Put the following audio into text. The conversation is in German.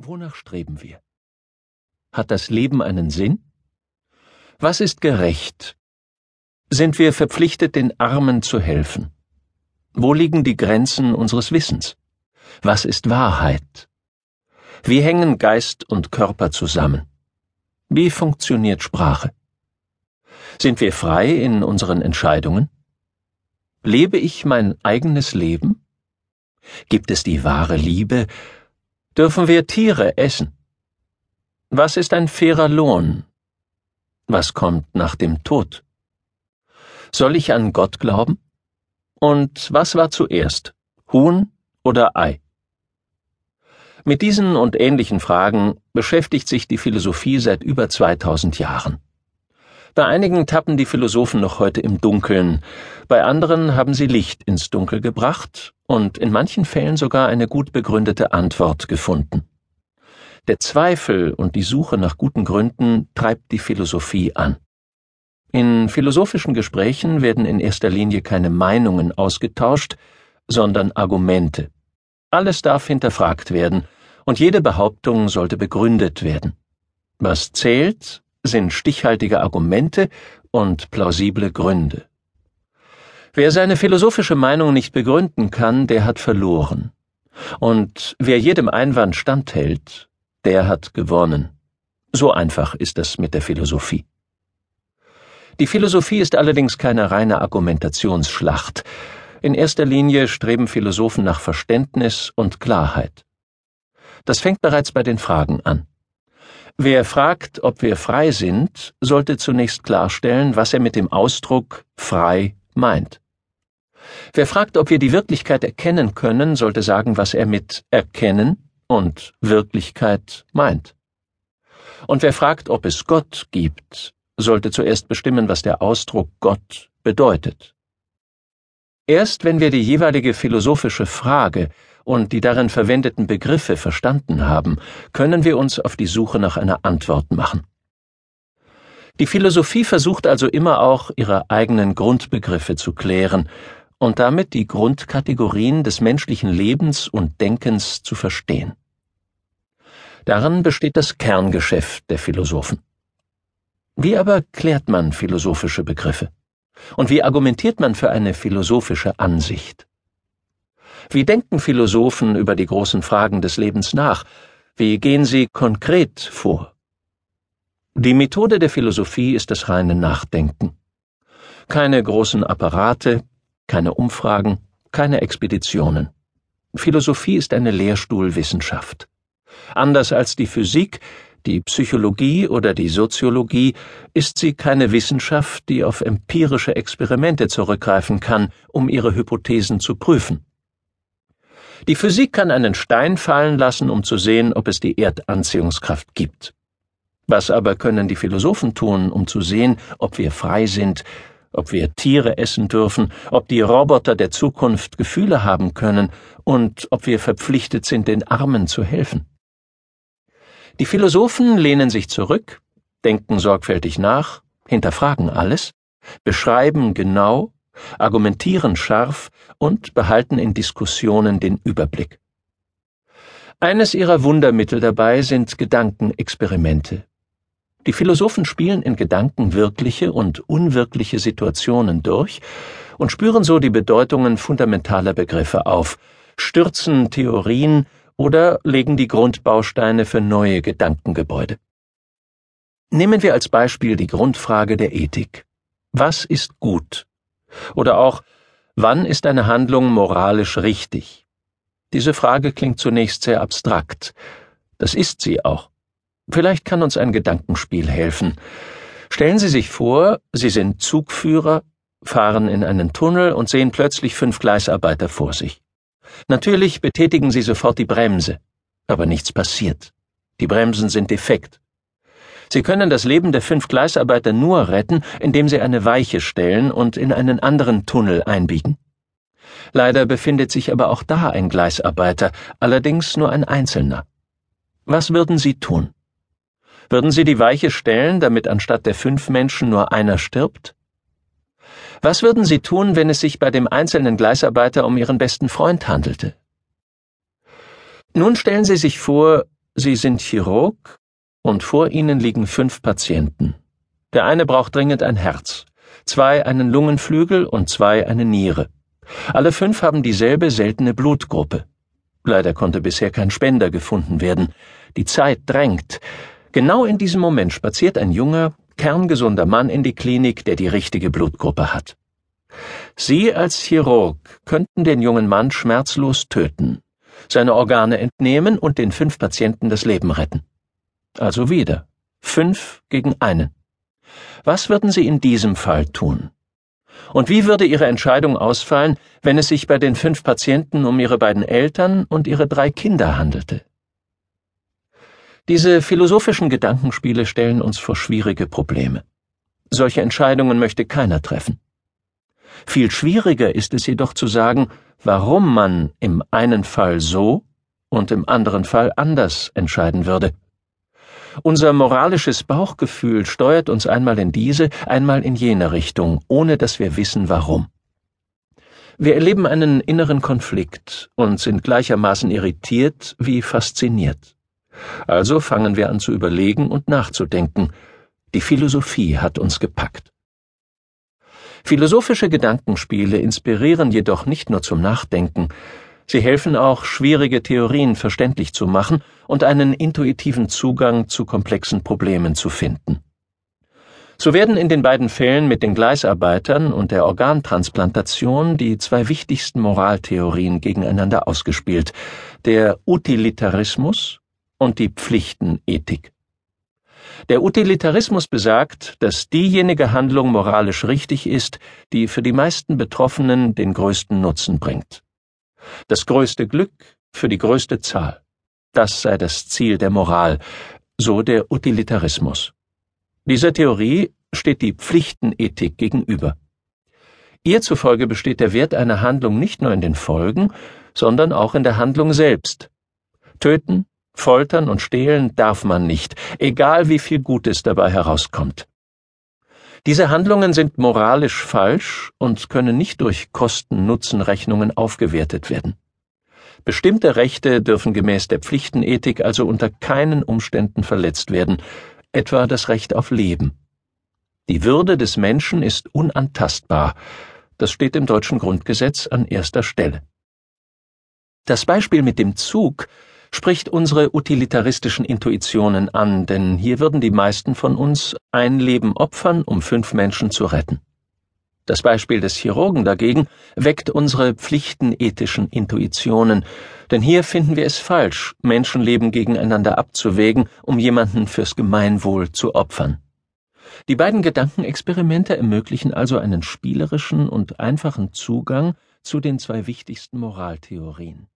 Wonach streben wir? Hat das Leben einen Sinn? Was ist gerecht? Sind wir verpflichtet, den Armen zu helfen? Wo liegen die Grenzen unseres Wissens? Was ist Wahrheit? Wie hängen Geist und Körper zusammen? Wie funktioniert Sprache? Sind wir frei in unseren Entscheidungen? Lebe ich mein eigenes Leben? Gibt es die wahre Liebe, Dürfen wir Tiere essen? Was ist ein fairer Lohn? Was kommt nach dem Tod? Soll ich an Gott glauben? Und was war zuerst, Huhn oder Ei? Mit diesen und ähnlichen Fragen beschäftigt sich die Philosophie seit über 2000 Jahren. Bei einigen tappen die Philosophen noch heute im Dunkeln, bei anderen haben sie Licht ins Dunkel gebracht und in manchen Fällen sogar eine gut begründete Antwort gefunden. Der Zweifel und die Suche nach guten Gründen treibt die Philosophie an. In philosophischen Gesprächen werden in erster Linie keine Meinungen ausgetauscht, sondern Argumente. Alles darf hinterfragt werden, und jede Behauptung sollte begründet werden. Was zählt, sind stichhaltige Argumente und plausible Gründe. Wer seine philosophische Meinung nicht begründen kann, der hat verloren. Und wer jedem Einwand standhält, der hat gewonnen. So einfach ist es mit der Philosophie. Die Philosophie ist allerdings keine reine Argumentationsschlacht. In erster Linie streben Philosophen nach Verständnis und Klarheit. Das fängt bereits bei den Fragen an. Wer fragt, ob wir frei sind, sollte zunächst klarstellen, was er mit dem Ausdruck frei meint. Wer fragt, ob wir die Wirklichkeit erkennen können, sollte sagen, was er mit erkennen und Wirklichkeit meint. Und wer fragt, ob es Gott gibt, sollte zuerst bestimmen, was der Ausdruck Gott bedeutet. Erst wenn wir die jeweilige philosophische Frage und die darin verwendeten Begriffe verstanden haben, können wir uns auf die Suche nach einer Antwort machen. Die Philosophie versucht also immer auch, ihre eigenen Grundbegriffe zu klären und damit die Grundkategorien des menschlichen Lebens und Denkens zu verstehen. Darin besteht das Kerngeschäft der Philosophen. Wie aber klärt man philosophische Begriffe? Und wie argumentiert man für eine philosophische Ansicht? Wie denken Philosophen über die großen Fragen des Lebens nach? Wie gehen sie konkret vor? Die Methode der Philosophie ist das reine Nachdenken. Keine großen Apparate, keine Umfragen, keine Expeditionen. Philosophie ist eine Lehrstuhlwissenschaft. Anders als die Physik, die Psychologie oder die Soziologie ist sie keine Wissenschaft, die auf empirische Experimente zurückgreifen kann, um ihre Hypothesen zu prüfen. Die Physik kann einen Stein fallen lassen, um zu sehen, ob es die Erdanziehungskraft gibt. Was aber können die Philosophen tun, um zu sehen, ob wir frei sind, ob wir Tiere essen dürfen, ob die Roboter der Zukunft Gefühle haben können und ob wir verpflichtet sind, den Armen zu helfen? Die Philosophen lehnen sich zurück, denken sorgfältig nach, hinterfragen alles, beschreiben genau, argumentieren scharf und behalten in Diskussionen den Überblick. Eines ihrer Wundermittel dabei sind Gedankenexperimente. Die Philosophen spielen in Gedanken wirkliche und unwirkliche Situationen durch und spüren so die Bedeutungen fundamentaler Begriffe auf, stürzen Theorien oder legen die Grundbausteine für neue Gedankengebäude. Nehmen wir als Beispiel die Grundfrage der Ethik. Was ist gut? Oder auch, wann ist eine Handlung moralisch richtig? Diese Frage klingt zunächst sehr abstrakt. Das ist sie auch. Vielleicht kann uns ein Gedankenspiel helfen. Stellen Sie sich vor, Sie sind Zugführer, fahren in einen Tunnel und sehen plötzlich fünf Gleisarbeiter vor sich. Natürlich betätigen Sie sofort die Bremse, aber nichts passiert. Die Bremsen sind defekt. Sie können das Leben der fünf Gleisarbeiter nur retten, indem Sie eine Weiche stellen und in einen anderen Tunnel einbiegen. Leider befindet sich aber auch da ein Gleisarbeiter, allerdings nur ein einzelner. Was würden Sie tun? Würden Sie die Weiche stellen, damit anstatt der fünf Menschen nur einer stirbt? Was würden Sie tun, wenn es sich bei dem einzelnen Gleisarbeiter um Ihren besten Freund handelte? Nun stellen Sie sich vor, Sie sind Chirurg und vor Ihnen liegen fünf Patienten. Der eine braucht dringend ein Herz, zwei einen Lungenflügel und zwei eine Niere. Alle fünf haben dieselbe seltene Blutgruppe. Leider konnte bisher kein Spender gefunden werden. Die Zeit drängt. Genau in diesem Moment spaziert ein junger, kerngesunder Mann in die Klinik, der die richtige Blutgruppe hat. Sie als Chirurg könnten den jungen Mann schmerzlos töten, seine Organe entnehmen und den fünf Patienten das Leben retten. Also wieder fünf gegen einen. Was würden Sie in diesem Fall tun? Und wie würde Ihre Entscheidung ausfallen, wenn es sich bei den fünf Patienten um Ihre beiden Eltern und Ihre drei Kinder handelte? Diese philosophischen Gedankenspiele stellen uns vor schwierige Probleme. Solche Entscheidungen möchte keiner treffen. Viel schwieriger ist es jedoch zu sagen, warum man im einen Fall so und im anderen Fall anders entscheiden würde. Unser moralisches Bauchgefühl steuert uns einmal in diese, einmal in jene Richtung, ohne dass wir wissen warum. Wir erleben einen inneren Konflikt und sind gleichermaßen irritiert wie fasziniert. Also fangen wir an zu überlegen und nachzudenken. Die Philosophie hat uns gepackt. Philosophische Gedankenspiele inspirieren jedoch nicht nur zum Nachdenken, sie helfen auch, schwierige Theorien verständlich zu machen und einen intuitiven Zugang zu komplexen Problemen zu finden. So werden in den beiden Fällen mit den Gleisarbeitern und der Organtransplantation die zwei wichtigsten Moraltheorien gegeneinander ausgespielt, der Utilitarismus und die Pflichtenethik. Der Utilitarismus besagt, dass diejenige Handlung moralisch richtig ist, die für die meisten Betroffenen den größten Nutzen bringt. Das größte Glück für die größte Zahl. Das sei das Ziel der Moral, so der Utilitarismus. Dieser Theorie steht die Pflichtenethik gegenüber. Ihr zufolge besteht der Wert einer Handlung nicht nur in den Folgen, sondern auch in der Handlung selbst. Töten, Foltern und stehlen darf man nicht, egal wie viel Gutes dabei herauskommt. Diese Handlungen sind moralisch falsch und können nicht durch Kosten-Nutzen-Rechnungen aufgewertet werden. Bestimmte Rechte dürfen gemäß der Pflichtenethik also unter keinen Umständen verletzt werden, etwa das Recht auf Leben. Die Würde des Menschen ist unantastbar, das steht im deutschen Grundgesetz an erster Stelle. Das Beispiel mit dem Zug spricht unsere utilitaristischen Intuitionen an, denn hier würden die meisten von uns ein Leben opfern, um fünf Menschen zu retten. Das Beispiel des Chirurgen dagegen weckt unsere pflichtenethischen Intuitionen, denn hier finden wir es falsch, Menschenleben gegeneinander abzuwägen, um jemanden fürs Gemeinwohl zu opfern. Die beiden Gedankenexperimente ermöglichen also einen spielerischen und einfachen Zugang zu den zwei wichtigsten Moraltheorien.